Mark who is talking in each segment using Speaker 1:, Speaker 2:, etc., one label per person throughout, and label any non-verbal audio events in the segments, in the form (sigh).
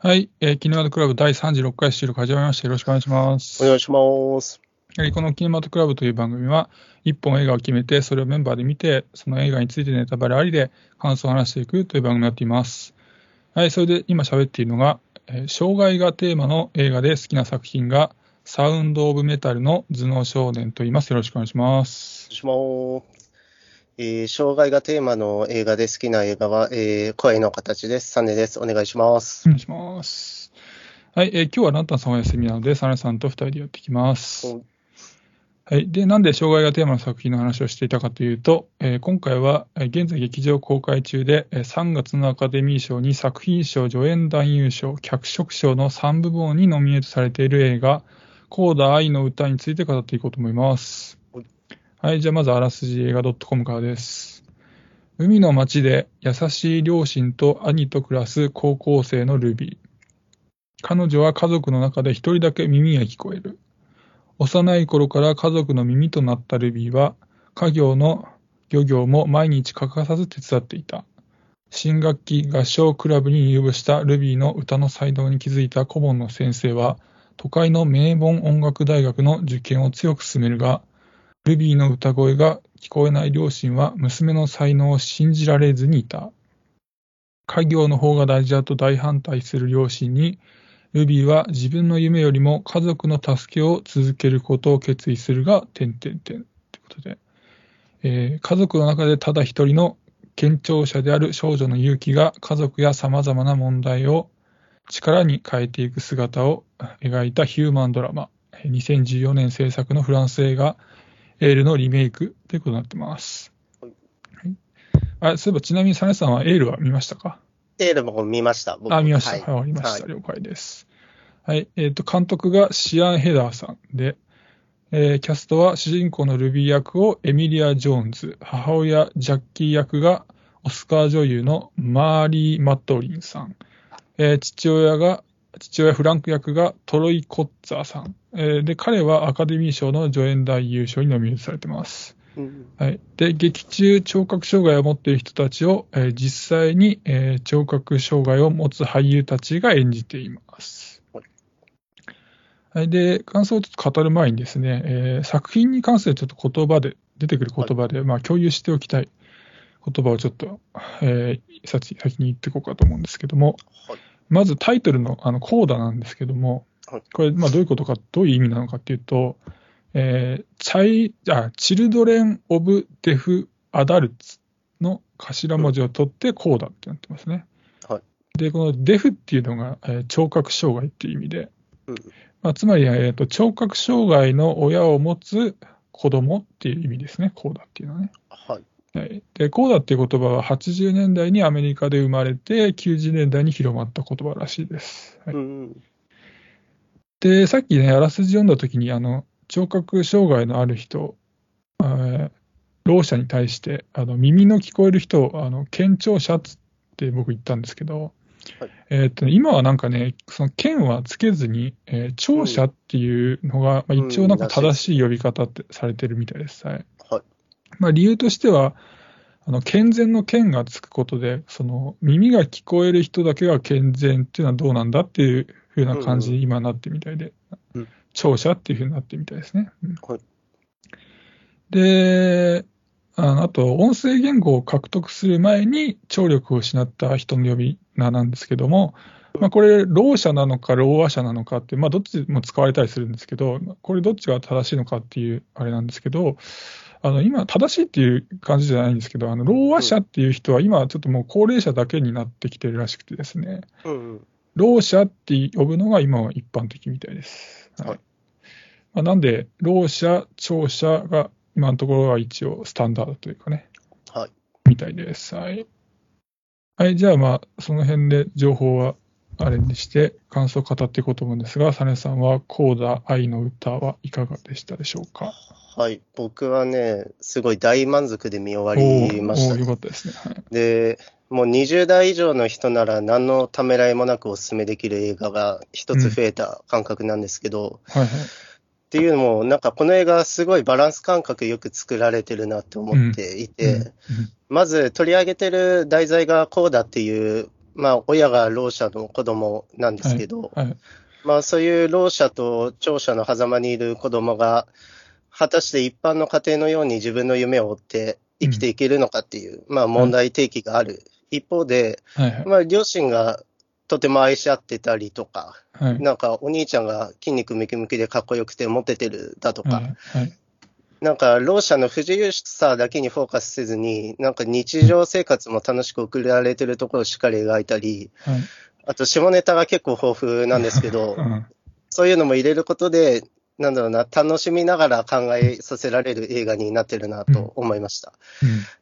Speaker 1: はい、えーキネマトクラブ第36回収録始まりました。よろしくお願いします。
Speaker 2: お願いします。
Speaker 1: えーこのキネマトクラブという番組は、一本映画を決めて、それをメンバーで見て、その映画についてネタバレありで感想を話していくという番組をやっています。はい、それで今喋っているのが、えー障害がテーマの映画で好きな作品が、サウンド・オブ・メタルの頭脳少年と言います。よろしくお願いします。
Speaker 2: お願いします。えー障害がテーマの映画で好きな映画は、えー声の形です。サネです。お願いします。
Speaker 1: お願いします。はい、えー今日はランタンさんお休みなので、サネさんと二人でやっていきます。
Speaker 2: うん
Speaker 1: はい。で、なんで障害がテーマの作品の話をしていたかというと、えー今回は、えー現在劇場公開中で、えー3月のアカデミー賞に作品賞、助演男優賞、脚色賞の3部門にノミネートされている映画、コーダ愛の歌について語っていこうと思います
Speaker 2: はい。
Speaker 1: じゃあまずあらすじ映画 .com からです。海の町で優しい両親と兄と暮らす高校生のルビー。彼女は家族の中で一人だけ耳が聞こえる。幼い頃から家族の耳となったルビーは、家業の漁業も毎日欠かさず手伝っていた。新学期合唱クラブに入部したルビーの歌の才能に気づいた顧問の先生は、都会の名門音楽大学の受験を強く進めるが、ルビーの歌声が聞こえない両親は娘の才能を信じられずにいた。家業の方が大事だと大反対する両親に、ルビーは自分の夢よりも家族の助けを続けることを決意するが、点々点ということで、えー家族の中でただ一人の健聴者である少女の勇気が家族や様々な問題を力に変えていく姿を描いたヒューマンドラマ、2014年制作のフランス映画、エールのリメイクということになってます。
Speaker 2: はい
Speaker 1: はい、あそういえばちなみにサネさんはエールは見ましたか？
Speaker 2: エールも見ました。僕
Speaker 1: あ、見ました。はい、
Speaker 2: はい
Speaker 1: わかりました。
Speaker 2: はい
Speaker 1: 了解です。はい。えっ、と、監督がシアン・ヘダーさんで、えーキャストは主人公のルビー役をエミリア・ジョーンズ、母親ジャッキー役がオスカー女優のマーリー・マットリンさん、えー父親が、父親フランク役がトロイ・コッツァーさん、えーで、彼はアカデミー賞の助演男優賞にノミネートされてます。
Speaker 2: うん
Speaker 1: はい。で、劇中、聴覚障害を持っている人たちを、えー実際に、えー聴覚障害を持つ俳優たちが演じています。
Speaker 2: はい
Speaker 1: はい。で、感想をちょっと語る前にですね、えー作品に関するちょっと言葉で、出てくる言葉で、まあ、共有しておきたい言葉をちょっと、えー先先に言っていこうかと思うんですけども、
Speaker 2: はい
Speaker 1: まずタイトルの、あの、コーダなんですけども
Speaker 2: はい、
Speaker 1: これ、まあ、どういうことか、どういう意味なのかっていうと、えーチャイ、あ、チルドレン・オブ・デフ・アダルツの頭文字を取ってコーダってなってますね。
Speaker 2: はい
Speaker 1: で、このデフっていうのが、えー聴覚障害っていう意味で、
Speaker 2: うん
Speaker 1: まあ、つまり、えーと、聴覚障害の親を持つ子供っていう意味ですね、コーダっていうのはね。
Speaker 2: はい。
Speaker 1: はい、でコーダっていう言葉は80年代にアメリカで生まれて90年代に広まった言葉らしいです。はい
Speaker 2: うん
Speaker 1: で、さっきね、あらすじ読んだときに、あの、聴覚障害のある人、えーろう者に対して、あの、耳の聞こえる人を、あの、健聴者って僕言ったんですけど、
Speaker 2: はい
Speaker 1: えーっとね今はなんかね、その県はつけずに、えー聴者っていうのが、まあ、一応なんか正しい呼び方ってされてるみたいです。はい。
Speaker 2: はい
Speaker 1: まあ、理由としては、あの健全の健がつくことで、その耳が聞こえる人だけが健全っていうのはどうなんだっていう風な感じに今なってみたいで、
Speaker 2: うん。
Speaker 1: 聴者っていう風になってみたいですね。うん
Speaker 2: はい。
Speaker 1: で、あのあと、音声言語を獲得する前に聴力を失った人の呼び名なんですけども、まあ、これ、ろう者なのか、ろう話者なのかって、まあ、どっちも使われたりするんですけど、これ、どっちが正しいのかっていうあれなんですけど、あの今、正しいっていう感じじゃないんですけど、あのろう話者っていう人は、今、ちょっともう高齢者だけになってきてるらしくてですね、
Speaker 2: うんうん
Speaker 1: ろう者って呼ぶのが今は一般的みたいです。はい
Speaker 2: はい
Speaker 1: まあ、なんで、ろう者、聴者が今のところは一応スタンダードというかね、
Speaker 2: はい。
Speaker 1: みたいです。はい。はい、じゃあまあ、その辺で情報はあれにして、感想を語っていこうと思うんですが、サネさんは、コーダ愛の歌はいかがでしたでしょうか？
Speaker 2: はい。僕はね、すごい大満足で見終わりました
Speaker 1: よかったですね。はい。
Speaker 2: で、もう20代以上の人なら何のためらいもなくお勧めできる映画が一つ増えた感覚なんですけど、
Speaker 1: はいはい。
Speaker 2: っていうのも、なんかこの映画すごいバランス感覚よく作られてるなって思っていて、
Speaker 1: うんうん
Speaker 2: まず取り上げてる題材がこうだっていう、まあ、親がろう者の子供なんですけど、
Speaker 1: はい。
Speaker 2: まあ、そういうろう者と聴者の狭間にいる子供が、果たして一般の家庭のように自分の夢を追って生きていけるのかっていう、まあ、問題提起がある。一方で、
Speaker 1: はい。はい。
Speaker 2: まあ、両親がとても愛し合ってたりとか、
Speaker 1: はい。
Speaker 2: なんかお兄ちゃんが筋肉ムキムキでかっこよくてモテてるだとか、
Speaker 1: はい。はい。
Speaker 2: なんか、ろう者の不自由さだけにフォーカスせずに、なんか日常生活も楽しく送られてるところをしっかり描いたり、
Speaker 1: はい。
Speaker 2: あと下ネタが結構豊富なんですけど (laughs)
Speaker 1: う、ん。
Speaker 2: そういうのも入れることで、なんだろうな、楽しみながら考えさせられる映画になってるなと思いました。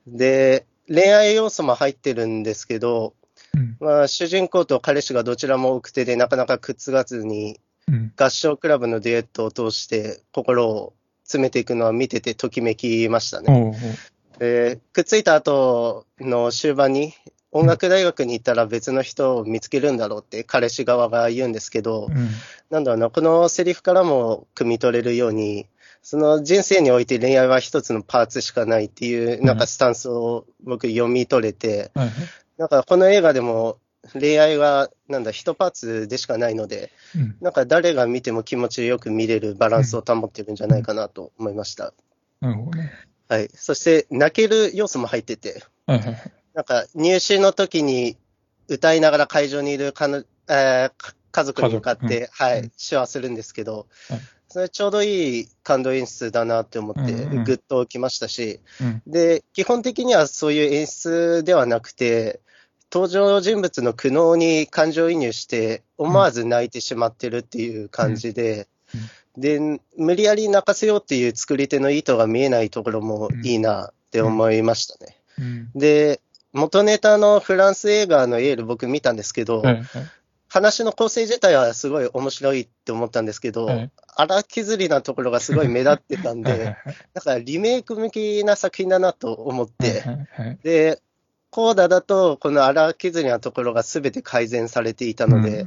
Speaker 1: うん。
Speaker 2: で、恋愛要素も入ってるんですけど、
Speaker 1: うん。
Speaker 2: まあ、主人公と彼氏がどちらも奥手でなかなかくっつがずに、
Speaker 1: うん。
Speaker 2: 合唱クラブのデュエットを通して心を詰めていくのは見ててときめきましたね。
Speaker 1: おうおう。
Speaker 2: でくっついた後の終盤に、音楽大学に行ったら別の人を見つけるんだろうって彼氏側が言うんですけど、
Speaker 1: うん。
Speaker 2: なんだろうな、このセリフからも汲み取れるように、その人生において恋愛は一つのパーツしかないっていう、なんかスタンスを僕読み取れて、
Speaker 1: はい。
Speaker 2: なんかこの映画でも恋愛はなんだ、一パーツでしかないので、
Speaker 1: うん。
Speaker 2: なんか誰が見ても気持ちよく見れるバランスを保ってるんじゃないかなと思いました。
Speaker 1: なるほどね。
Speaker 2: はい。そして泣ける要素も入ってて、
Speaker 1: はいはいはい。
Speaker 2: なんか入試の時に歌いながら会場にいるかの、えーか家族に向かって、
Speaker 1: 家族。
Speaker 2: はい、
Speaker 1: うん
Speaker 2: 手話するんですけど、
Speaker 1: はい。
Speaker 2: それちょうどいい感動演出だなって思って、
Speaker 1: うんうん
Speaker 2: ぐっときましたし、
Speaker 1: うん。
Speaker 2: で、基本的にはそういう演出ではなくて、登場人物の苦悩に感情移入して、思わず泣いてしまってるっていう感じで、で、無理やり泣かせようっていう作り手の意図が見えないところもいいなって思いましたね。
Speaker 1: うん。
Speaker 2: で、元ネタのフランス映画のエール僕見たんですけど、
Speaker 1: はいはい。
Speaker 2: 話の構成自体はすごい面白いって思ったんですけど、
Speaker 1: はい
Speaker 2: 荒削りなところがすごい目立ってたんで、(laughs) だからリメイク向きな作品だなと思って、で、コーダだとこの荒削りなところが全て改善されていたので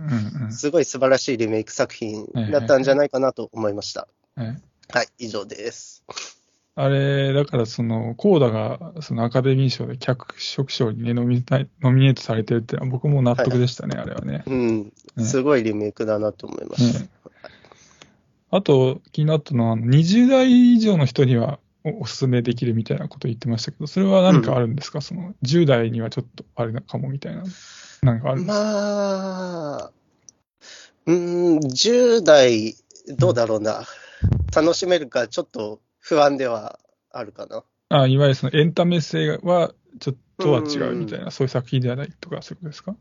Speaker 2: すごい素晴らしいリメイク作品だったんじゃないかなと思いました。
Speaker 1: はい
Speaker 2: はい、以上です。
Speaker 1: あれ、だからその、コーダがそのアカデミー賞で脚色賞にね、ノミネノミネートされてるってのは僕も納得でしたね、あれはね。
Speaker 2: うん、
Speaker 1: ね
Speaker 2: すごいリメイクだなと思いました。
Speaker 1: ねあと、気になったのは、あの20代以上の人にはおおすすめできるみたいなこと言ってましたけど、それは何かあるんですか、その、10代にはちょっとあれかもみたいな。なんかあるんですか、
Speaker 2: まあ、うーん、10代、どうだろうな。楽しめるか、ちょっと不安ではあるかな。
Speaker 1: あいわゆるそのエンタメ性はちょっとは違うみたいな、そういう作品ではないとか、そういうことですか？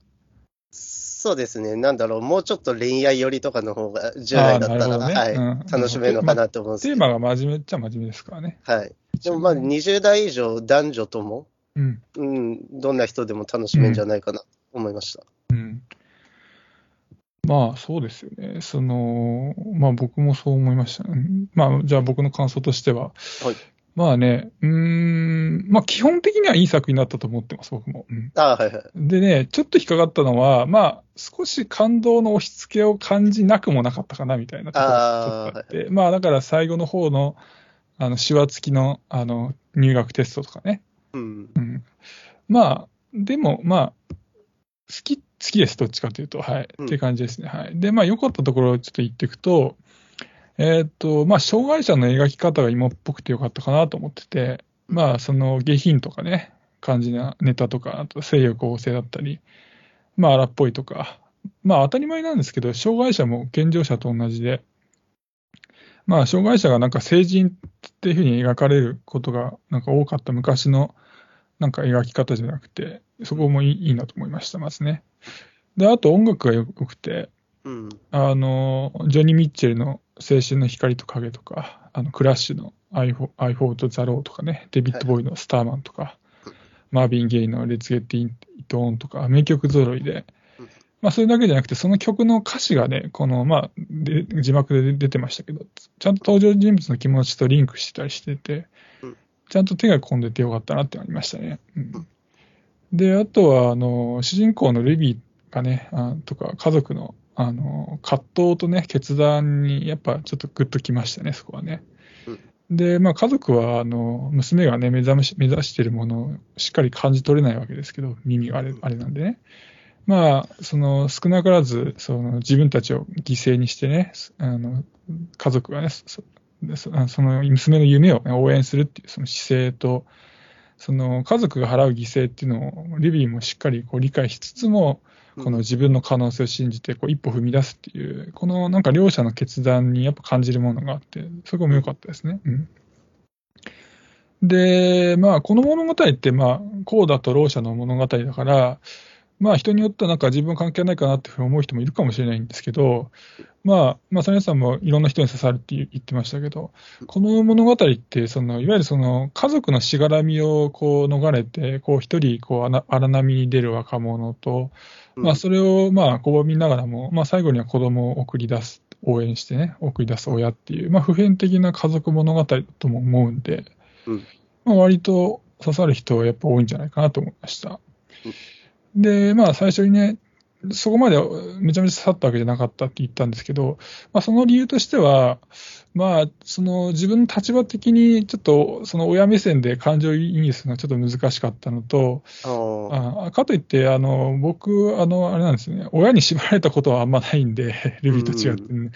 Speaker 2: そうですね。なんだろう、もうちょっと恋愛寄りとかの方が10代だったら、
Speaker 1: ね
Speaker 2: はい、
Speaker 1: うん
Speaker 2: 楽しめるのかなと思うんですけど。
Speaker 1: テーマが真面目っちゃ真面目ですからね。
Speaker 2: はい。でもまあ、20代以上、男女とも、
Speaker 1: うん。
Speaker 2: うん、どんな人でも楽しめるんじゃないかなと思いました。
Speaker 1: うん。まあ、そうですよね。その、まあ僕もそう思いました、ね。まあ、じゃあ僕の感想としては、
Speaker 2: はい。
Speaker 1: まあね、うーん、まあ基本的にはいい作品だったと思ってます、僕も。うん
Speaker 2: あーはいはい。
Speaker 1: でね、ちょっと引っかかったのは、まあ、少し感動の押し付けを感じなくもなかったかな、みたいなところがあって、まあ、だから最後の方の、あの、手話付きの、あの、入学テストとかね。
Speaker 2: うん。
Speaker 1: うん。まあ、でも、まあ、好き、好きです、どっちかというと、はい。
Speaker 2: うん
Speaker 1: っていう感じですね。はい。で、まあ、良かったところをちょっと言っていくと、えーっと、まあ、障害者の描き方が今っぽくてよかったかなと思ってて、まあ、その下品とかね、感じなネタとか、あと性欲旺盛だったり、まあ、荒っぽいとか、まあ、当たり前なんですけど、障害者も健常者と同じで、まあ、障害者がなんか成人っていうふうに描かれることがなんか多かった昔のなんか描き方じゃなくて、そこもいいいいなと思いました、まずね。で、あと音楽がよくて、
Speaker 2: うん。
Speaker 1: あの、ジョニー・ミッチェルの青春の光と影とか、あの、クラッシュの I f o u とザローとかね、デビッド・ボーイのスターマンとか、マービン・ゲイのレッツ・ゲッティ・イトーンとか、名曲揃いで
Speaker 2: うん、
Speaker 1: まあ、それだけじゃなくて、その曲の歌詞がね、この、まあ、で字幕で出てましたけど、ちゃんと登場人物の気持ちとリンクしてたりしてて
Speaker 2: うん、
Speaker 1: ちゃんと手が込んでてよかったなってありましたね。うんで、あとは、あの、主人公のルビーがね、あとか、家族の、あの、葛藤とね、決断に、やっぱちょっとグッときましたね、そこはね。で、まあ、家族は、あの、娘がね、目覚めし、目指しているものをしっかり感じ取れないわけですけど、耳があれ、あれなんでね。まあ、その少なからずその自分たちを犠牲にしてね、あの家族がねそ、その娘の夢を、ね、応援するっていうその姿勢と、その家族が払う犠牲っていうのをリビーもしっかりこう理解しつつも、この自分の可能性を信じてこう一歩踏み出すっていう、このなんか両者の決断にやっぱ感じるものがあって、そこも良かったですね。うん、で、まあ、この物語って、まあ、こうだとろう者の物語だから、まあ人によってはなんか自分関係ないかなって思う人もいるかもしれないんですけど、まあ、まあ、サニさんもいろんな人に刺さるって言ってましたけど、この物語って、そのいわゆるその家族のしがらみをこう逃れて、こう一人こう荒波に出る若者と、まあそれをまあ拒みながらも、まあ最後には子供を送り出す、応援してね、送り出す親っていう、まあ普遍的な家族物語だとも思うんで、まあ割と刺さる人はやっぱ多いんじゃないかなと思いました。で、まあ最初にね、そこまでめちゃめちゃ刺さったわけじゃなかったって言ったんですけど、まあ、その理由としては、まあ、その自分の立場的にちょっとその親目線で感情移入するのはちょっと難しかったのと、あかといって、あの僕、あの、あれなんですね、親に縛られたことはあんまないんで、(laughs) ルビーと違って、ね、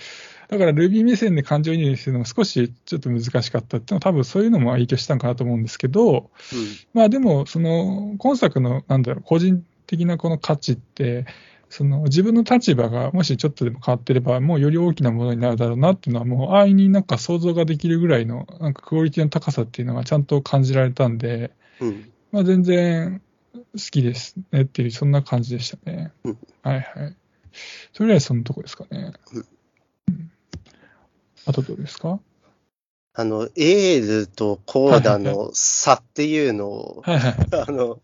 Speaker 1: だからルビー目線で感情移入するのも少しちょっと難しかったっていうのは、多分そういうのも影響したのかなと思うんですけど、うん、まあでも、その今作の、なんだろう、個人的なこの価値って、その自分の立場がもしちょっとでも変わってれば、もうより大きなものになるだろうなっていうのは、もう安易になんか想像ができるぐらいの、なんかクオリティの高さっていうのがちゃんと感じられたんで、うん、まあ全然好きですねっていう、そんな感じでしたね。うん、はいはい。とりあえずそのとこですかね。うん、あとどうですか？
Speaker 2: あの、エールとコーダの差っていうのを、はいはい、(laughs) あの、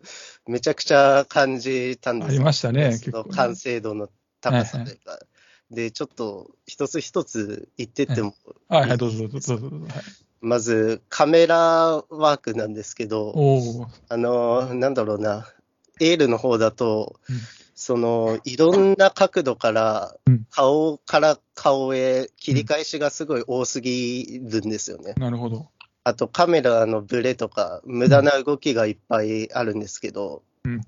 Speaker 2: めちゃくちゃ感じたんです
Speaker 1: ありましたね、結構、
Speaker 2: ね。完成度の高さというか。はいはい、で、ちょっと一つ一つ言ってっても
Speaker 1: いい、はい、はい、どうぞどうぞどうぞ。はい
Speaker 2: まず、カメラワークなんですけど、あの、なんだろうな、エールの方だと、うん、その、いろんな角度から、顔から顔へ切り返しがすごい多すぎるんですよね。
Speaker 1: うん、なるほど。
Speaker 2: あとカメラのブレとか、無駄な動きがいっぱいあるんですけど、うん、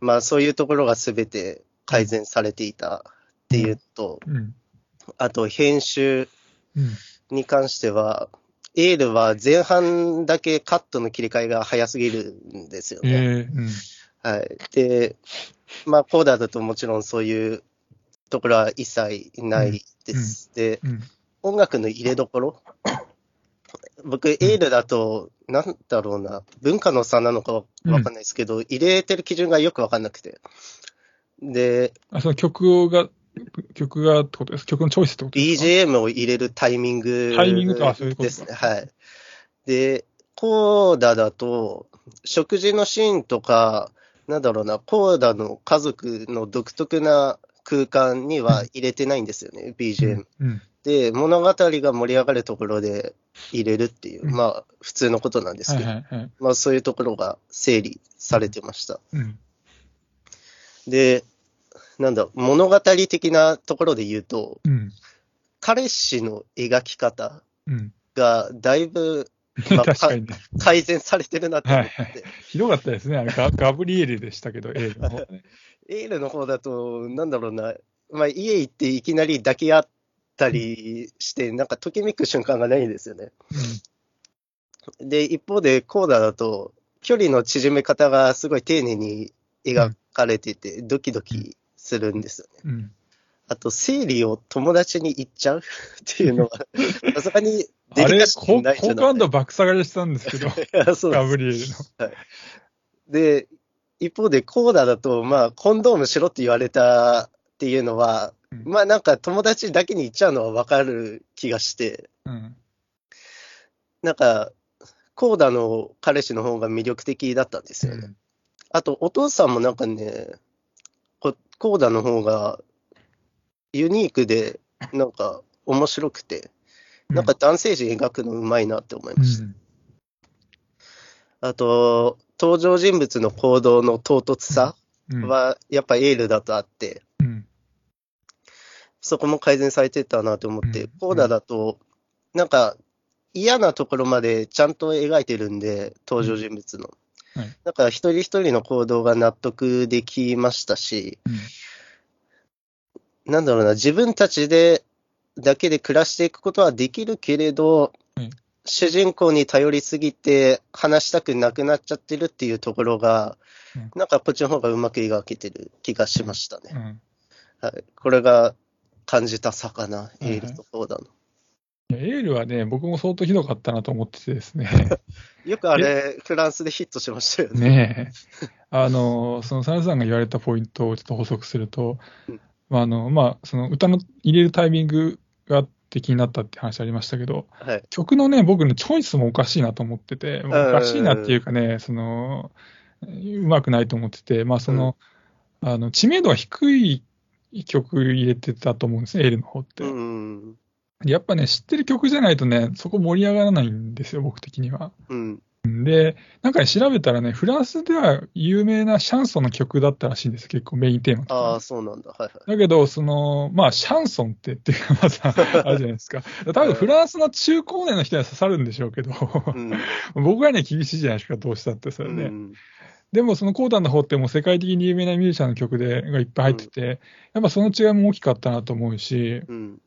Speaker 2: まあそういうところがすべて改善されていたっていうと、うん、あと編集に関しては、エールは前半だけカットの切り替えが早すぎるんですよね。えーはい。で、まあ、コーダーだともちろんそういうところは一切ないです。うん、で、うん、音楽の入れどころ、僕、エールだと、なんだろうな、文化の差なのかわかんないですけど、入れてる基準がよくわかんなくて。で、
Speaker 1: あ、その曲が、曲がってことです曲のチョイスってことですか
Speaker 2: ?BGM を入れるタイミング、
Speaker 1: ね、タイミングと、あ、そういうことです
Speaker 2: ね。はい。で、コーダだと、食事のシーンとか、なんだろうな、コーダの家族の独特な空間には入れてないんですよね、BGM。うん、で、物語が盛り上がるところで入れるっていう、うん、まあ、普通のことなんですけど、はいはいはい、まあ、そういうところが整理されてました。うん、で、なんだ、物語的なところで言うと、彼氏の描き方がだいぶ (laughs) まあ、ね、改善されてるなって思って。はいはい、
Speaker 1: ひどかったですね。あれガガブリエルでしたけど、エールの方、ね。(laughs)
Speaker 2: エールの方だと、なんだろうな、まあ、家行っていきなり抱き合ったりして、うん、なんかときめく瞬間がないんですよね。うん、で、一方でコーダだと、距離の縮め方がすごい丁寧に描かれてて、ドキドキするんですよね。うんあと、生理を友達に言っちゃう？(laughs) っていうのは、(laughs) さすがに
Speaker 1: デリカシーないじゃない好感度爆下がりしたんですけど、(laughs) ガブリエルの。はい。
Speaker 2: で、一方でコーダだと、まあ、コンドームしろって言われたっていうのは、うん、まあなんか友達だけに言っちゃうのはわかる気がして、うん、なんか、コーダの彼氏の方が魅力的だったんですよね。うん、あと、お父さんもなんかね、コーダの方がユニークで、なんか面白くて、なんか男性陣描くのうまいなって思いました。うん、あと、登場人物の行動の唐突さは、やっぱエールだとあって、うん、そこも改善されてたなと思って、コーダだと、なんか嫌なところまでちゃんと描いてるんで、登場人物の。
Speaker 1: はい。
Speaker 2: だから一人一人の行動が納得できましたし、なんだろうな、自分たちで、だけで暮らしていくことはできるけれど、
Speaker 1: うん。
Speaker 2: 主人公に頼りすぎて話したくなくなっちゃってるっていうところが、
Speaker 1: うん。
Speaker 2: なんかこっちの方がうまく描けてる気がしましたね。
Speaker 1: うん。
Speaker 2: はい、これが感じた差かな、
Speaker 1: はい
Speaker 2: エールとフォーダの。
Speaker 1: エールはね、僕も相当ひどかったなと思っててですね。(laughs)
Speaker 2: よくあれ、フランスでヒットしましたよね。
Speaker 1: ねえ。(laughs) あの、そのサラさんが言われたポイントをちょっと補足すると、
Speaker 2: うん
Speaker 1: まあ、あの、まあ、その歌の入れるタイミングがあって気になったって話ありましたけど、
Speaker 2: はい。
Speaker 1: 曲のね、僕のチョイスもおかしいなと思ってて、
Speaker 2: ん
Speaker 1: おかしいなっていうかね、その、うまくないと思ってて、まあ、その、あの、知名度が低い曲入れてたと思うんですね、エールの方って。
Speaker 2: うん。
Speaker 1: やっぱね、知ってる曲じゃないとね、そこ盛り上がらないんですよ、僕的には。
Speaker 2: うん。
Speaker 1: で、なんかね、調べたらね、フランスでは有名なシャンソンの曲だったらしいんです、結構メインテーマとか
Speaker 2: ああ、そうなんだ。はいはい。
Speaker 1: だけど、その、まあ、シャンソンってっていうか、まず、(laughs) あるじゃないですか。多分フランスの中高年の人には刺さるんでしょうけど、
Speaker 2: うん。(laughs)
Speaker 1: 僕はね、厳しいじゃないですか、どうしたって、それね。
Speaker 2: うん
Speaker 1: でも、そのコーダンの方ってもう世界的に有名なミュージシャンの曲でがいっぱい入ってて、やっぱその違いも大きかったなと思うし、
Speaker 2: うん。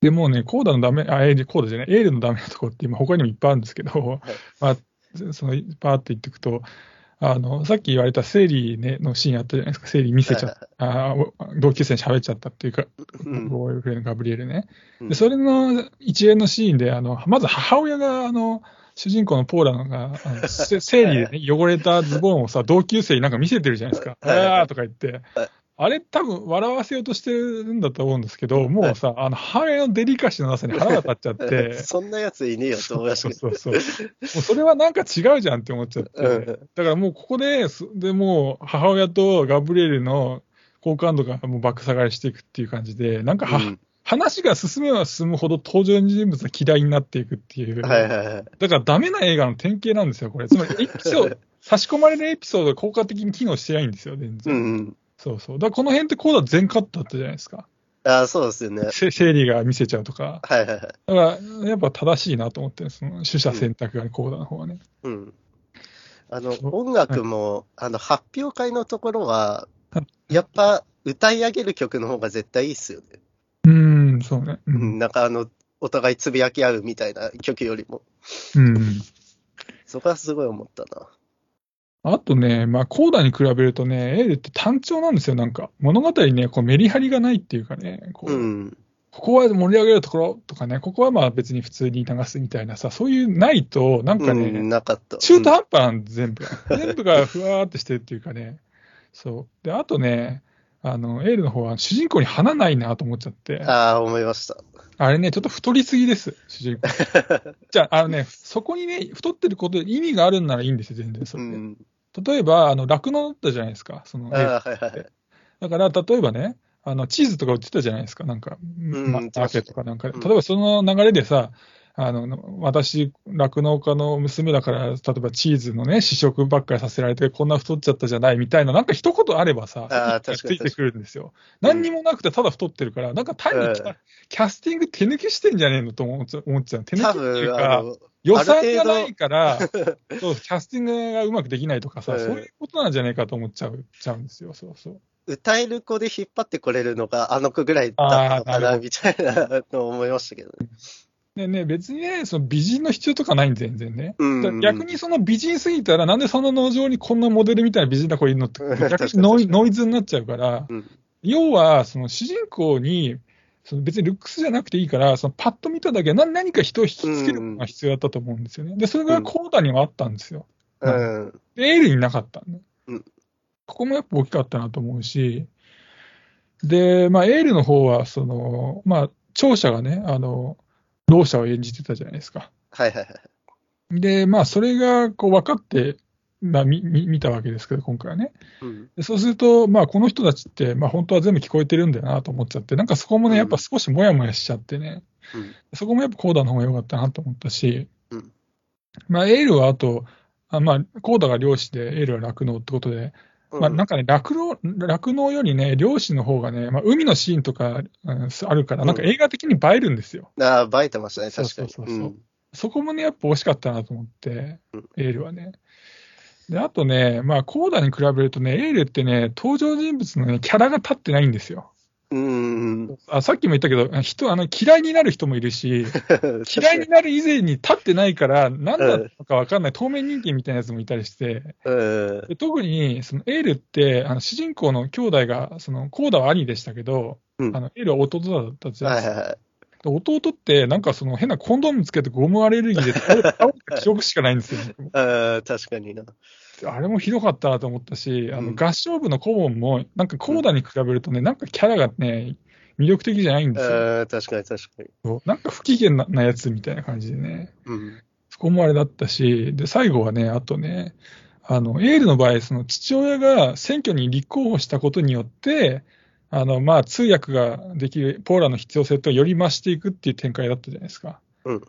Speaker 1: でもうね、コーダのダメ、あ、エール、コーダじゃない、エールのダメなところって今他にもいっぱいあるんですけど、まあ、その、パーって言っていくと、あの、さっき言われた生理、ね、のシーンあったじゃないですか、生理見せちゃった、あお同級生に喋っちゃったっていうか、
Speaker 2: うん。
Speaker 1: ボーイフレンドガブリエルね。
Speaker 2: うん。
Speaker 1: で、それの一連のシーンで、あの、まず母親が、あの、主人公のポーラのが、あのせ生理でね、汚れたズボンをさ、同級生になんか見せてるじゃないですか。
Speaker 2: はい
Speaker 1: あーとか言って
Speaker 2: はい。
Speaker 1: あれ多分笑わせようとしてるんだと思うんですけど、もうさ、あの、母親のデリカシーのなさに腹が立っちゃって、(laughs)
Speaker 2: そんなやついねえよと思いました
Speaker 1: そう。そうそう。もうそれはなんか違うじゃんって思っちゃって。
Speaker 2: うん
Speaker 1: だからもうここで、そでもう母親とガブリエルの好感度がもう爆下がりしていくっていう感じで、なんかは、
Speaker 2: うん
Speaker 1: 話が進めば進むほど登場人物が嫌いになっていくっていう。
Speaker 2: はいはいはい。
Speaker 1: だからダメな映画の典型なんですよ、これ。つまりエピソード、(laughs) 差し込まれるエピソードが効果的に機能してないんですよ、全
Speaker 2: う
Speaker 1: 然。
Speaker 2: んうん。
Speaker 1: そうそう。だからこの辺ってこうだ全カットだったじゃないですか。
Speaker 2: ああ、そうですよね。
Speaker 1: せ生理が見せちゃうとか。
Speaker 2: はいはいはい。
Speaker 1: だから、やっぱ正しいなと思って、その取捨選択がこうだの方はね。
Speaker 2: うん。あの、音楽も、あの、発表会のところは
Speaker 1: は、
Speaker 2: やっぱ歌い上げる曲の方が絶対いいっすよね。
Speaker 1: そうね。う
Speaker 2: うんん。なんかあの、お互いつぶやき合うみたいな曲よりも。
Speaker 1: うん。
Speaker 2: そこはすごい思ったな。
Speaker 1: あとね、まあ、コーダに比べるとね、エールって単調なんですよ、なんか。物語にね、こうメリハリがないっていうかね、こう
Speaker 2: うん。
Speaker 1: ここは盛り上げるところとかね、ここはまあ別に普通に流すみたいなさ、そういうないと、なんかね、
Speaker 2: うん、なかった。
Speaker 1: 中途半端なん全部が。全部がふわーってしてるっていうかね。そう。で、あとね、あの、エールの方は主人公に花ないなと思っちゃって
Speaker 2: うん、ああ、思いました。
Speaker 1: あれね、ちょっと太りすぎです、主人公。(laughs) じゃあ、あのね、そこにね、太ってることで意味があるんならいいんですよ、全然それで。
Speaker 2: うん。
Speaker 1: 例えば、あの、酪農だったじゃないですか、その、
Speaker 2: ああ、はいはいはい。
Speaker 1: だから、例えばね、あの、チーズとか売ってたじゃないですか、なんか、
Speaker 2: ん
Speaker 1: ま
Speaker 2: 売ってましたね
Speaker 1: マーケットかなんかで。
Speaker 2: うん
Speaker 1: 例えばその流れでさ、あの、私、酪農家の娘だから、例えばチーズのね、試食ばっかりさせられて、こんな太っちゃったじゃないみたいな、なんか一言あればさ、ついてくるんですよ。何にもなくて、ただ太ってるから、なんか単にキャ,、
Speaker 2: うん
Speaker 1: キャスティング手抜きしてんじゃねえのと思っちゃう。手抜き
Speaker 2: 多
Speaker 1: っていうか、
Speaker 2: の、
Speaker 1: 予算がないから、(laughs) そう、キャスティングがうまくできないとかさ、
Speaker 2: うん
Speaker 1: そういうことなんじゃないかと思っちゃう、ちゃうんですよ。そうそう。
Speaker 2: 歌える子で引っ張ってこれるのがあの子ぐらいだったのかな、みたいなのを思いましたけどね。
Speaker 1: でね、別にね、その美人の必要とかないん全然ね。逆にその美人すぎたら、なんでその農場にこんなモデルみたいな美人な子いるのって (laughs)
Speaker 2: うん、
Speaker 1: 逆
Speaker 2: に
Speaker 1: にノイノイズになっちゃうから、
Speaker 2: うん。
Speaker 1: 要は、その主人公に、その別にルックスじゃなくていいから、そのパッと見ただけ何何か人を引きつけるのが必要だったと思うんですよね。で、それがコーダにはあったんですよ。
Speaker 2: うん。
Speaker 1: で、エールになかったんで。
Speaker 2: うん
Speaker 1: ここもやっぱ大きかったなと思うし、で、まあ、エールの方は、その、まあ、聴者がね、あの、ろう者を演じてたじゃないですか。
Speaker 2: はいはいはい。
Speaker 1: で、まあ、それがこう分かって、まあ、みみ見たわけですけど、今回はね。
Speaker 2: うん。
Speaker 1: でそうすると、まあ、この人たちって、まあ、本当は全部聞こえてるんだよなと思っちゃって、なんかそこもね、やっぱ少しもやもやしちゃってね、
Speaker 2: うん。
Speaker 1: そこもやっぱコーダの方が良かったなと思ったし、
Speaker 2: うん
Speaker 1: まあ、エールはあと、あまあ、コーダが漁師で、エールは酪農ってことで、まあ、なんかね、酪農、酪農よりね、漁師の方がね、まあ、海のシーンとか、うんあるから、なんか映画的に映えるんですよ。
Speaker 2: ああ、映えてましたね、確かに。
Speaker 1: そうそうそうそう
Speaker 2: うん
Speaker 1: そこもね、やっぱ惜しかったなと思って
Speaker 2: うん、
Speaker 1: エールはね。で、あとね、まあ、コーダに比べるとね、エールってね、登場人物のね、キャラが立ってないんですよ。
Speaker 2: うーん。
Speaker 1: あさっきも言ったけど、人、あの、嫌いになる人もいるし、(laughs) 嫌いになる以前に立ってないから、何だったのか分かんない、透明人間みたいなやつもいたりして、
Speaker 2: うん。
Speaker 1: で特に、そのエールって、あの主人公の兄弟が、その、コーダは兄でしたけど、
Speaker 2: うん
Speaker 1: あの、エールは弟だったじゃないですか。
Speaker 2: はいはいはい。
Speaker 1: で弟って、なんかその変なコンドームつけてゴムアレルギーで倒れた記憶しかないんですよ。(laughs)
Speaker 2: あー確かにな。
Speaker 1: あれもひどかったなと思ったし、あの
Speaker 2: うん
Speaker 1: 合唱部の顧問も、なんかコーダに比べるとね、なんかキャラがね、魅力的じゃないんですよ。
Speaker 2: 確かに確かに。
Speaker 1: そうなんか不機嫌ななやつみたいな感じでね、
Speaker 2: うん。
Speaker 1: そこもあれだったし、で、最後はね、あとね、あの、エールの場合、その父親が選挙に立候補したことによって、あの、まあ、通訳ができるポーラの必要性とより増していくっていう展開だったじゃないですか。
Speaker 2: うん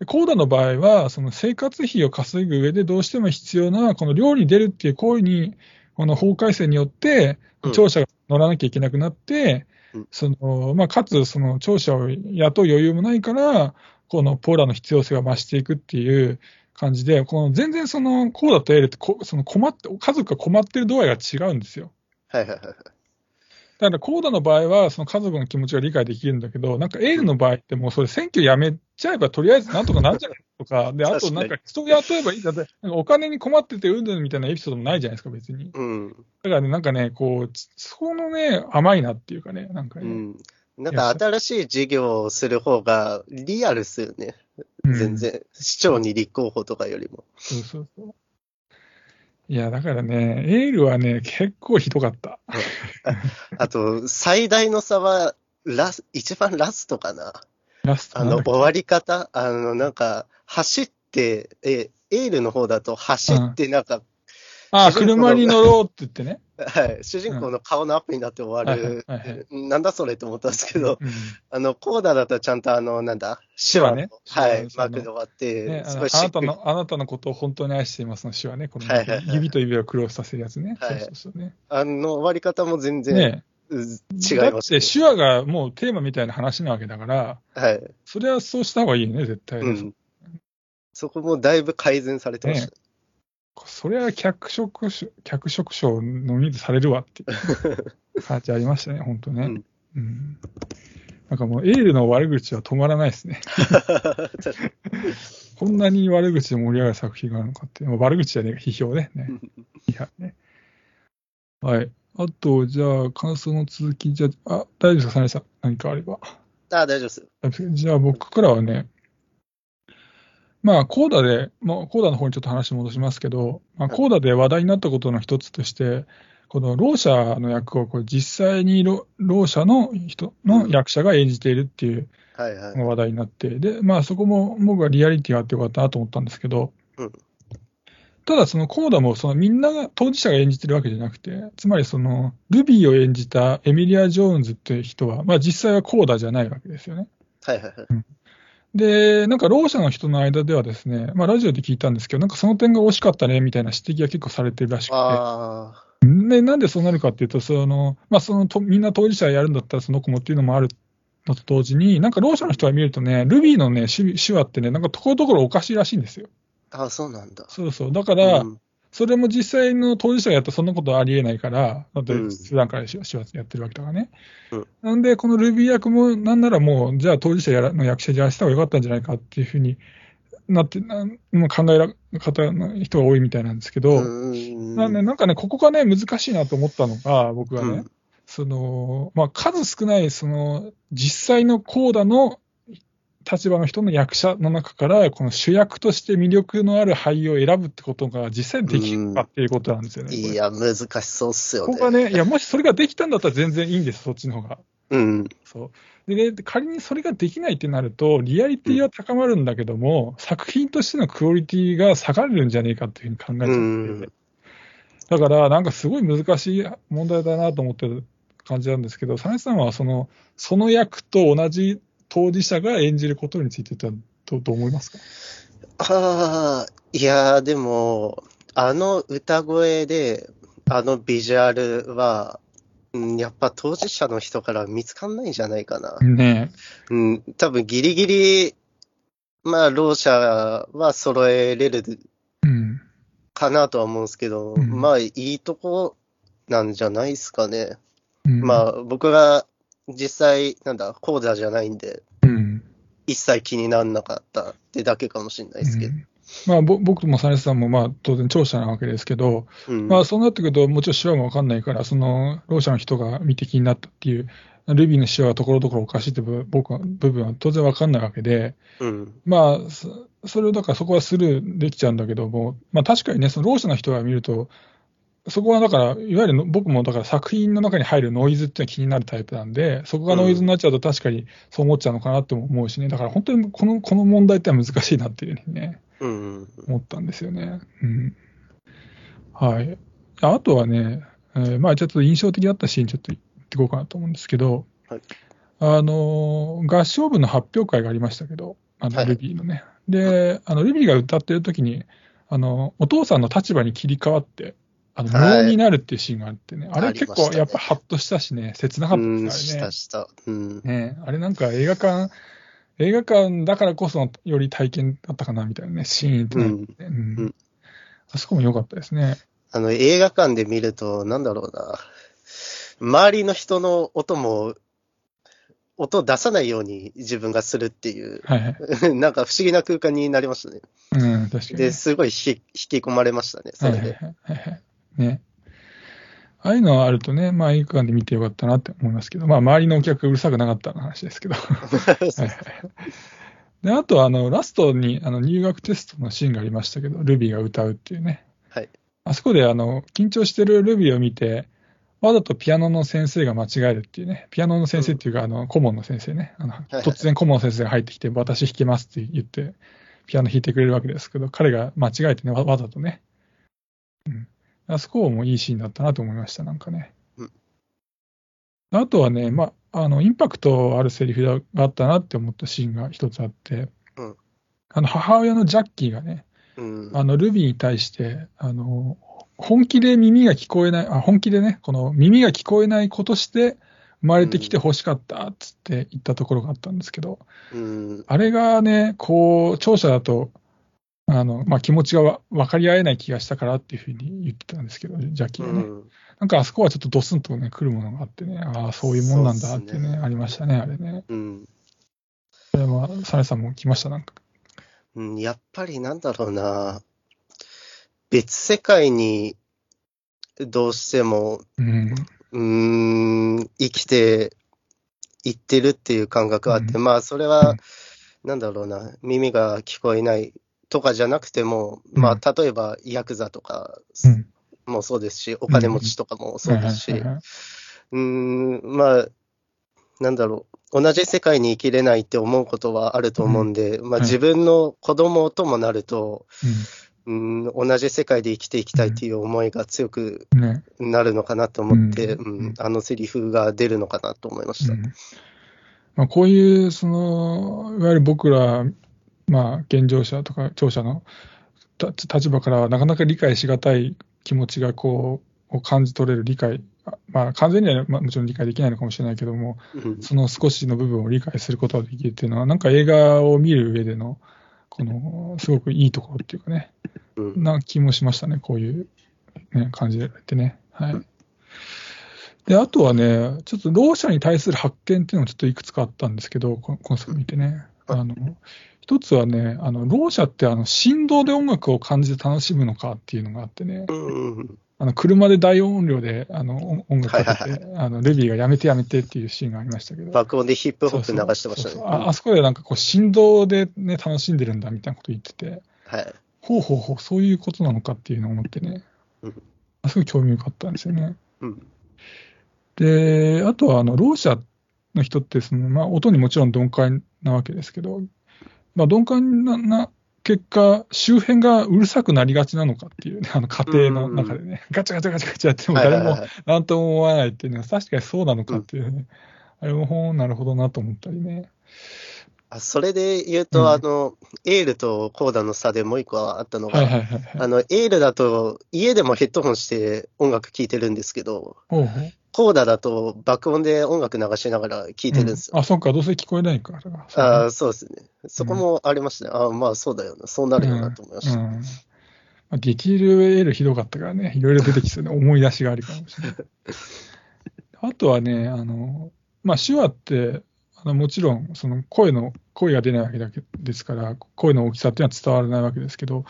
Speaker 1: でコーダの場合は、その生活費を稼ぐ上でどうしても必要な、この寮に出るっていう行為に、この法改正によって、
Speaker 2: うん
Speaker 1: 庁舎が乗らなきゃいけなくなって、
Speaker 2: うん
Speaker 1: その、まあ、かつ、その庁舎を雇う余裕もないから、このポーラの必要性が増していくっていう感じで、この全然その、コーダとエールってこ、その困って、家族が困ってる度合いが違うんですよ。
Speaker 2: はいはいはいはい。
Speaker 1: だから、コーダの場合は、その家族の気持ちが理解できるんだけど、なんかエールの場合って、もうそれ、選挙やめちゃえば、とりあえずなんとかなんじゃないとか、で、あとなんか人を雇えばいいんだって、なんかお金に困っててうんぬんみたいなエピソードもないじゃないですか、別に。
Speaker 2: うん。
Speaker 1: だからね、なんかね、こう、そのね、甘いなっていうかね、なんかね、
Speaker 2: うん。なんか新しい事業をする方がリアルっすよね。
Speaker 1: うん
Speaker 2: 全然。市長に立候補とかよりも。
Speaker 1: そうそうそう。いや、だからね、エールはね、結構ひどかった。(laughs)
Speaker 2: あと、最大の差は、ラス、一番ラストかな。
Speaker 1: ラスト
Speaker 2: あの、終わり方？あの、なんか、走って、え、エールの方だと走って、なんか、
Speaker 1: あ、
Speaker 2: 主人公の
Speaker 1: 車に乗ろうって言ってね。(laughs)
Speaker 2: はい、主人公の顔のアップになって終わる。なんだそれと思ったんですけど、
Speaker 1: うん
Speaker 2: あの、コーダだとちゃんとあの、なんだ、手話の、
Speaker 1: ね
Speaker 2: はい、マークで終わって、
Speaker 1: ね、あなたの、あなたのことを本当に愛していますの詩はね、この、
Speaker 2: はいはいはい
Speaker 1: 指と指をクロスさせるやつね。
Speaker 2: はい
Speaker 1: そうそうそうね。
Speaker 2: あの終わり方も全然、
Speaker 1: ね
Speaker 2: う違い
Speaker 1: だって
Speaker 2: ます、ね。
Speaker 1: 手話がもうテーマみたいな話なわけだから、
Speaker 2: はい。
Speaker 1: それはそうした方がいいよね、絶対ね。
Speaker 2: うん。そこもだいぶ改善されてました。
Speaker 1: それは脚色賞、脚色賞のみでされるわって (laughs) 感じありましたね、本当ね。
Speaker 2: うん
Speaker 1: うんなんかもうエールの悪口は止まらないですね。(laughs) こんなに悪口で盛り上がる作品があるのかって悪口じゃねえ、批評ね。(laughs) ね批判ね。はい。あと、じゃあ、感想の続き、じゃあ、あ、大丈夫ですか、サネさん。何かあれば。
Speaker 2: あ、大丈夫です。
Speaker 1: じゃあ、僕からはね、まあ、コーダで、まあ、コーダの方にちょっと話戻しますけど、まあ、コーダで話題になったことの一つとして、このろう者の役をこう実際にろろう者の人の役者が演じているっていう。話題になって、で、まあそこも僕はリアリティがあってよかったなと思ったんですけど、
Speaker 2: うん
Speaker 1: ただそのコーダもそのみんなが当事者が演じてるわけじゃなくて、つまりそのルビーを演じたエミリア・ジョーンズっていう人は、まあ実際はコーダじゃないわけですよね。
Speaker 2: はいはいはい。
Speaker 1: で、なんか、ろう者の人の間ではですね、まあ、ラジオで聞いたんですけど、なんかその点が惜しかったね、みたいな指摘が結構されてるらしくて。
Speaker 2: あ
Speaker 1: で、なんでそうなるかっていうと、その、まあ、そのと、みんな当事者やるんだったらその子もっていうのもあるのと同時に、なんか、ろう者の人が見るとね、ルビーのね、手手話ってね、なんか、ところどころおかしいらしいんですよ。
Speaker 2: あ、あそうなんだ。
Speaker 1: そうそう。だから、
Speaker 2: うん
Speaker 1: それも実際の当事者がやったらそんなことはありえないから、だって
Speaker 2: うん。
Speaker 1: 普段から手話やってるわけだからね。
Speaker 2: うん。
Speaker 1: なんで、このルビー役もなんならもう、じゃあ当事者やらの役者じゃあした方がよかったんじゃないかっていうふうになって、な考える方の人が多いみたいなんですけど、
Speaker 2: うん。
Speaker 1: なんでなんかね、ここがね、難しいなと思ったのが、僕はね、
Speaker 2: うん。
Speaker 1: その、まあ、数少ない、その、実際のコーダの立場の人の役者の中から、この主役として魅力のある俳優を選ぶってことが実際にできるかっていうことなんですよね。
Speaker 2: いや、難しそうっすよね。
Speaker 1: ここがね、いや、もしそれができたんだったら全然いいんです、そっちの方が。
Speaker 2: うん。
Speaker 1: そう。でね、仮にそれができないってなると、リアリティは高まるんだけども、作品としてのクオリティが下がるんじゃねえかっていうふうに考えちゃって、
Speaker 2: うん
Speaker 1: だから、なんかすごい難しい問題だなと思ってる感じなんですけど、サネさんはその、その役と同じ当事者が演じることについてどどどう思いますか？
Speaker 2: ああ、いや、でも、あの歌声で、あのビジュアルは、うんやっぱ当事者の人から見つかんないんじゃないかな。
Speaker 1: ね
Speaker 2: うん、多分ギリギリ、まあ、ろう者は揃えれる
Speaker 1: え。うん。
Speaker 2: かなとは思うんですけど、
Speaker 1: うん
Speaker 2: まあ、いいとこなんじゃないですかね。
Speaker 1: うん、
Speaker 2: まあ、僕が実際、なんだ、講座じゃないんで、
Speaker 1: うん。
Speaker 2: 一切気にならなかったってだけかもしれないですけど。
Speaker 1: うんまあ、ぼ僕もサネさんも、まあ、当然聴者なわけですけど、
Speaker 2: うん。
Speaker 1: まあ、そうなってくると、もちろん手話もわかんないから、その、ろう者の人が見て気になったっていう、ルビーの手話はところどころおかしいって部僕は部分は当然わかんないわけで、
Speaker 2: うん。
Speaker 1: まあ、そそれをだからそこはスルーできちゃうんだけども、まあ確かにね、そのろう者の人が見ると、そこはだから、いわゆるの僕もだから作品の中に入るノイズっていうのは気になるタイプなんで、そこがノイズになっちゃうと確かにそう思っちゃうのかなっても思うしね、だから本当にこのこの問題って難しいなっていうふうにね、
Speaker 2: うん。
Speaker 1: 思ったんですよね。うん。はい。あとはね、えーまあちょっと印象的だったシーンちょっと言っていこうかなと思うんですけど、
Speaker 2: はい
Speaker 1: あのー合唱部の発表会がありましたけど、あの
Speaker 2: はい
Speaker 1: ルビーのね。で、あのルビーが歌ってる時に、あの、お父さんの立場に切り替わって、あの、無
Speaker 2: はい
Speaker 1: 音になるっていうシーンがあってね、あれ結
Speaker 2: ありましたね
Speaker 1: 構やっぱハッとしたしね、切なかった
Speaker 2: うん、
Speaker 1: ですね
Speaker 2: した。した。うん。
Speaker 1: ねあれなんか映画館、映画館だからこそのより体験だったかなみたいなね、シーンってなって、うん
Speaker 2: うん
Speaker 1: あそこも良かったですね。
Speaker 2: あの、映画館で見ると、なんだろうな。周りの人の音も、音を出さないように自分がするっていう、
Speaker 1: はいはい。(laughs)
Speaker 2: なんか不思議な空間になりましたね。
Speaker 1: うん、確かに。
Speaker 2: で、すごい引き引き込まれましたね、それで。
Speaker 1: はいはいはいはいはい。ね。ああいうのがあるとね、まあ映画館で見てよかったなって思いますけど、まあ周りのお客がうるさくなかったの話ですけど。で、あとあの、ラストにあの入学テストのシーンがありましたけど、ルビーが歌うっていうね。
Speaker 2: はい。
Speaker 1: あそこであの、緊張してるルビーを見て、わざとピアノの先生が間違えるっていうね、ピアノの先生っていうか、あの、顧問の先生ね、あの
Speaker 2: はい
Speaker 1: 突然顧問の先生が入ってきて、私弾けますって言って、ピアノ弾いてくれるわけですけど、彼が間違えてね、わわざとね。うん。あそこもいいシーンだったなと思いました、なんかね。
Speaker 2: うん
Speaker 1: あとはね、まあ、あの、インパクトあるセリフがあったなって思ったシーンが一つあって、
Speaker 2: うん
Speaker 1: あの、母親のジャッキーがね、
Speaker 2: うん。
Speaker 1: あの、ルビーに対して、あの、本気で耳が聞こえない、あ、本気でね、この耳が聞こえない子として生まれてきて欲しかったっつって言ったところがあったんですけど、
Speaker 2: うん。
Speaker 1: あれがね、こう、聴者だと、あの、まあ、気持ちがわ分かり合えない気がしたからっていうふうに言ってたんですけど、ジャッキーがね。
Speaker 2: うん
Speaker 1: なんかあそこはちょっとドスンとね、来るものがあってね、ああ、そういうもんなんだってね、
Speaker 2: ね
Speaker 1: ありましたね、あれね。
Speaker 2: うん。
Speaker 1: それは、サネさんも来ました、なんか。
Speaker 2: うん、やっぱりなんだろうな。別世界にどうしても、
Speaker 1: うん。
Speaker 2: うーん、生きていってるっていう感覚があって、
Speaker 1: う
Speaker 2: まあ、それ
Speaker 1: う
Speaker 2: は
Speaker 1: ん、
Speaker 2: なんだろうな、耳が聞こえないとかじゃなくても、まあ、例えば、ヤクザとか
Speaker 1: うん。
Speaker 2: もそうですし、お金持ちとかもそうですし、
Speaker 1: う
Speaker 2: ーん、まあ、なんだろう、同じ世界に生きれないって思うことはあると思うんで、まあ、
Speaker 1: はい。
Speaker 2: 自分の子供ともなると、
Speaker 1: うん。
Speaker 2: うん、同じ世界で生きていきたいっていう思いが強く
Speaker 1: ね。
Speaker 2: なるのかなと思って、
Speaker 1: うん。
Speaker 2: うんあのセリフが出るのかなと思いました。
Speaker 1: うん。まあ、こういう、その、いわゆる僕ら、まあ、健常者とか聴者のた立場からはなかなか理解しがたい気持ちがこう、を感じ取れる理解、あまあ、完全には、まあ、もちろん理解できないのかもしれないけども、
Speaker 2: うん
Speaker 1: その少しの部分を理解することができるっていうのは、なんか映画を見る上での、この、すごくいいところっていうかね、
Speaker 2: うん
Speaker 1: な気もしましたね、こういう、ね、感じでね。はい。で、あとはね、ちょっとろう者に対する発見っていうのもちょっといくつかあったんですけど、ここの作見てね。あの、一つはね、あの、ろう者ってあの、振動で音楽を感じて楽しむのかっていうのがあってね、あの、車で大音量で、あの、音音楽かけ
Speaker 2: はい
Speaker 1: て、あの、ルビーがやめてやめてっていうシーンがありましたけど。
Speaker 2: 爆音でヒップホップ流してましたね。
Speaker 1: ああそこでなんかこう振動でね、楽しんでるんだみたいなこと言ってて、
Speaker 2: はい。
Speaker 1: ほうほうほう、そういうことなのかっていうのを思ってね
Speaker 2: うん、
Speaker 1: あすごい興味深かったんですよね。
Speaker 2: うん
Speaker 1: で、あとは、あの、ろう者の人って、その、まあ、音にもちろん鈍感なわけですけど、まあ、鈍感なな結果、周辺がうるさくなりがちなのかっていうね、あの、家庭の中でね、ガチャガチャガチャガチャやっても誰もなんとも思わないっていうのは、確かにそうなのかっていうね、あれも、ほん、なるほどなと思ったりね。
Speaker 2: あそれで言う
Speaker 1: うん
Speaker 2: と、あの、エールとコーダの差でもう一個あったのが、
Speaker 1: はいはいはいはい。
Speaker 2: あの、エールだと家でもヘッドホンして音楽聴いてるんですけど、
Speaker 1: ほうほう
Speaker 2: コーダだと爆音で音楽流しながら聴いてるんですよ。
Speaker 1: うんあ、そっか、どうせ聞こえないからだ。
Speaker 2: ああ、そうですね。そこもありましたね。ああ、まあそうだよな。そうなるよなと思いました。
Speaker 1: うんまあ、ディティールひどかったからね、いろいろ出てきそうね、(laughs) 思い出しがあるかもしれない。あとはね、あの、まあ、手話って、あのもちろん、その声の、声が出ないわけだけですから、声の大きさっていうのは伝わらないわけですけど、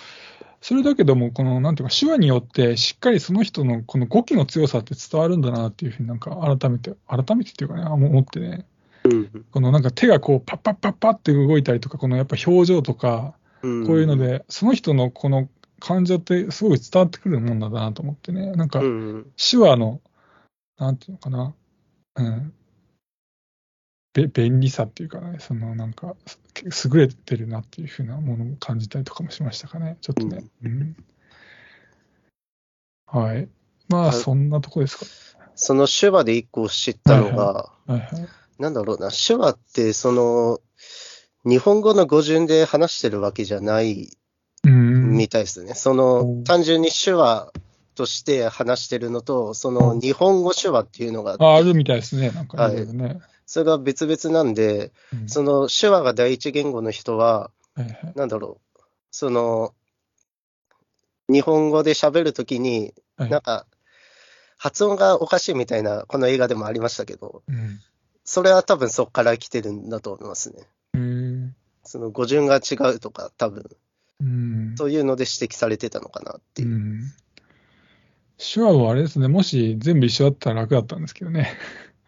Speaker 1: それだけども、この、なんていうか、手話によって、しっかりその人のこの語気の強さって伝わるんだなっていうふうになんか改めて、改めてっていうかね、あ思ってね、
Speaker 2: うん。
Speaker 1: このなんか手がこう、パッパッパッパって動いたりとか、このやっぱ表情とか、
Speaker 2: うん。
Speaker 1: こういうので、その人のこの感情ってすごい伝わってくるもんだなと思ってね、なんか
Speaker 2: う、ん。
Speaker 1: 手話の、なんていうのかな、うん、べ便利さっていうかね、そのなんか、す優れてるなっていうふうなものを感じたりとかもしましたかね、ちょっとね。うんはい。まあ、
Speaker 2: はい
Speaker 1: そんなとこですか。
Speaker 2: その手話で一個知ったのが、
Speaker 1: はいはい。
Speaker 2: なんだろうな、手話って、その、日本語の語順で話してるわけじゃない
Speaker 1: うん。
Speaker 2: みたいですね。そ
Speaker 1: お
Speaker 2: の、
Speaker 1: ー
Speaker 2: 単純に手話として話してるのと、その日本語手話っていうのがあ
Speaker 1: ああるみたいですね、なんか
Speaker 2: はい。それが別々なんで、
Speaker 1: うん。
Speaker 2: その手話が第一言語の人は、
Speaker 1: はいはい。
Speaker 2: なんだろう、その、日本語で喋るときに、
Speaker 1: はい。
Speaker 2: なんか、発音がおかしいみたいな、この映画でもありましたけど、
Speaker 1: うん。
Speaker 2: それは多分そこから来てるんだと思いますね。
Speaker 1: うん
Speaker 2: その語順が違うとか、多分、
Speaker 1: うん。
Speaker 2: そういうので指摘されてたのかなっていう。う。
Speaker 1: ん。手話はあれですね、もし全部一緒だったら楽だったんですけどね。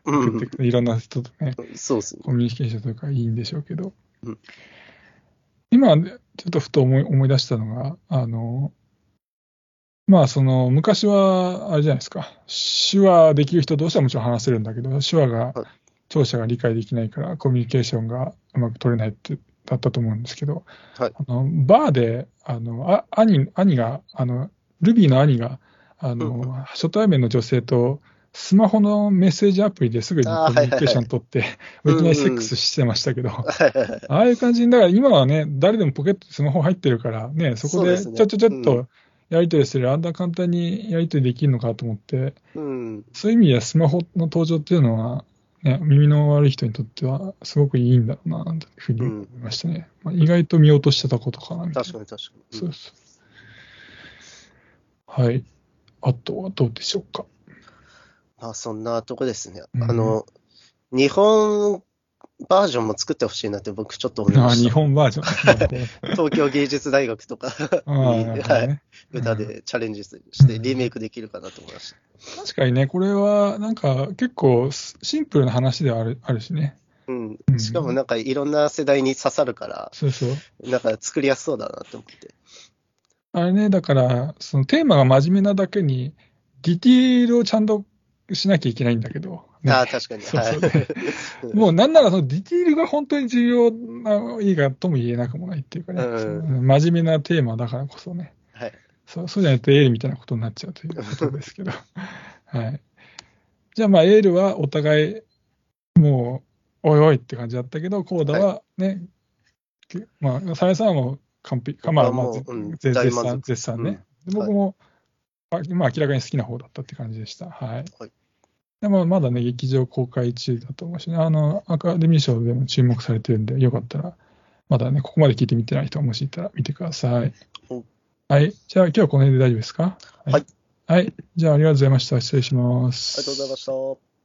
Speaker 2: うん、
Speaker 1: いろんな人とね、
Speaker 2: そうですね。
Speaker 1: コミュニケーションとかいいんでしょうけど。
Speaker 2: うん。
Speaker 1: 今、ちょっとふと思い思い出したのが、あの、まあ、その、昔は、あれじゃないですか、手話できる人同士はもちろん話せるんだけど、手話が
Speaker 2: はい、
Speaker 1: 聴者が理解できないから、コミュニケーションがうまく取れないって、だったと思うんですけど、
Speaker 2: はい。
Speaker 1: あのバーで、あの、あ兄、兄が、あの、ルビーの兄が、あの、
Speaker 2: うん。
Speaker 1: 初対面の女性と、スマホのメッセージアプリですぐにコミュニケーション取って、
Speaker 2: はい
Speaker 1: きなりセックスしてましたけど、ああいう感じに、だから今はね、誰でもポケットにスマホ入ってるから、ね、そこでちょちょちょっ
Speaker 2: う
Speaker 1: とやり取りする、あんな簡単にやり取りできるのかと思って、
Speaker 2: うん。
Speaker 1: そういう意味ではスマホの登場っていうのは、ね、耳の悪い人にとってはすごくいいんだろうな、というふうに思いましたね。まあ、意外と見落としてたことかな、みたいな。
Speaker 2: 確かに確かに。
Speaker 1: そうそう。はい。あとはどうでしょうか。
Speaker 2: まあ、そんなとこですね。
Speaker 1: うん
Speaker 2: あの、日本バージョンも作ってほしいなって僕ちょっと思いま
Speaker 1: あ日
Speaker 2: した。
Speaker 1: 本バージョン。(laughs)
Speaker 2: 東京芸術大学とか (laughs)
Speaker 1: あ
Speaker 2: に、
Speaker 1: あなるほ
Speaker 2: はい、歌でチャレンジして
Speaker 1: うん
Speaker 2: リメイクできるかなと思いました。
Speaker 1: 確かにね、これはなんか結構シンプルな話ではあるあるしね。
Speaker 2: うん
Speaker 1: う。ん
Speaker 2: しかもなんかいろんな世代に刺さるから、
Speaker 1: そうそう。
Speaker 2: なんか作りやすそうだなって思って。
Speaker 1: あれね、だから、そのテーマが真面目なだけに、ディティールをちゃんとしなきゃいけないんだけど、ね
Speaker 2: ああ、確かに。
Speaker 1: そうそう
Speaker 2: はい。(laughs)
Speaker 1: もうなんならそのディティールが本当に重要な映画とも言えなくもないっていうかね、
Speaker 2: うん
Speaker 1: 真面目なテーマだからこそね、
Speaker 2: はい。
Speaker 1: そうそうじゃないとエールみたいなことになっちゃうということですけど。(laughs) はい。じゃあまあエールはお互い、もう、おいおいって感じだったけど、コーダはね、けまあ、サヤさんはもう完璧、かまあ、まあ、絶賛、絶賛ね。僕も、あまあ、明らかに好きな方だったって感じでした。はい。
Speaker 2: はい
Speaker 1: でもまだね、劇場公開中だと思うしね、あの、アカデミー賞でも注目されてるんで、よかったら、まだね、ここまで聞いてみてない人はもしいたら見てください
Speaker 2: お。
Speaker 1: はい。じゃあ、今日はこの辺で大丈夫ですか？
Speaker 2: はい。
Speaker 1: はい。じゃあ、ありがとうございました。失礼します。
Speaker 2: ありがとうございました。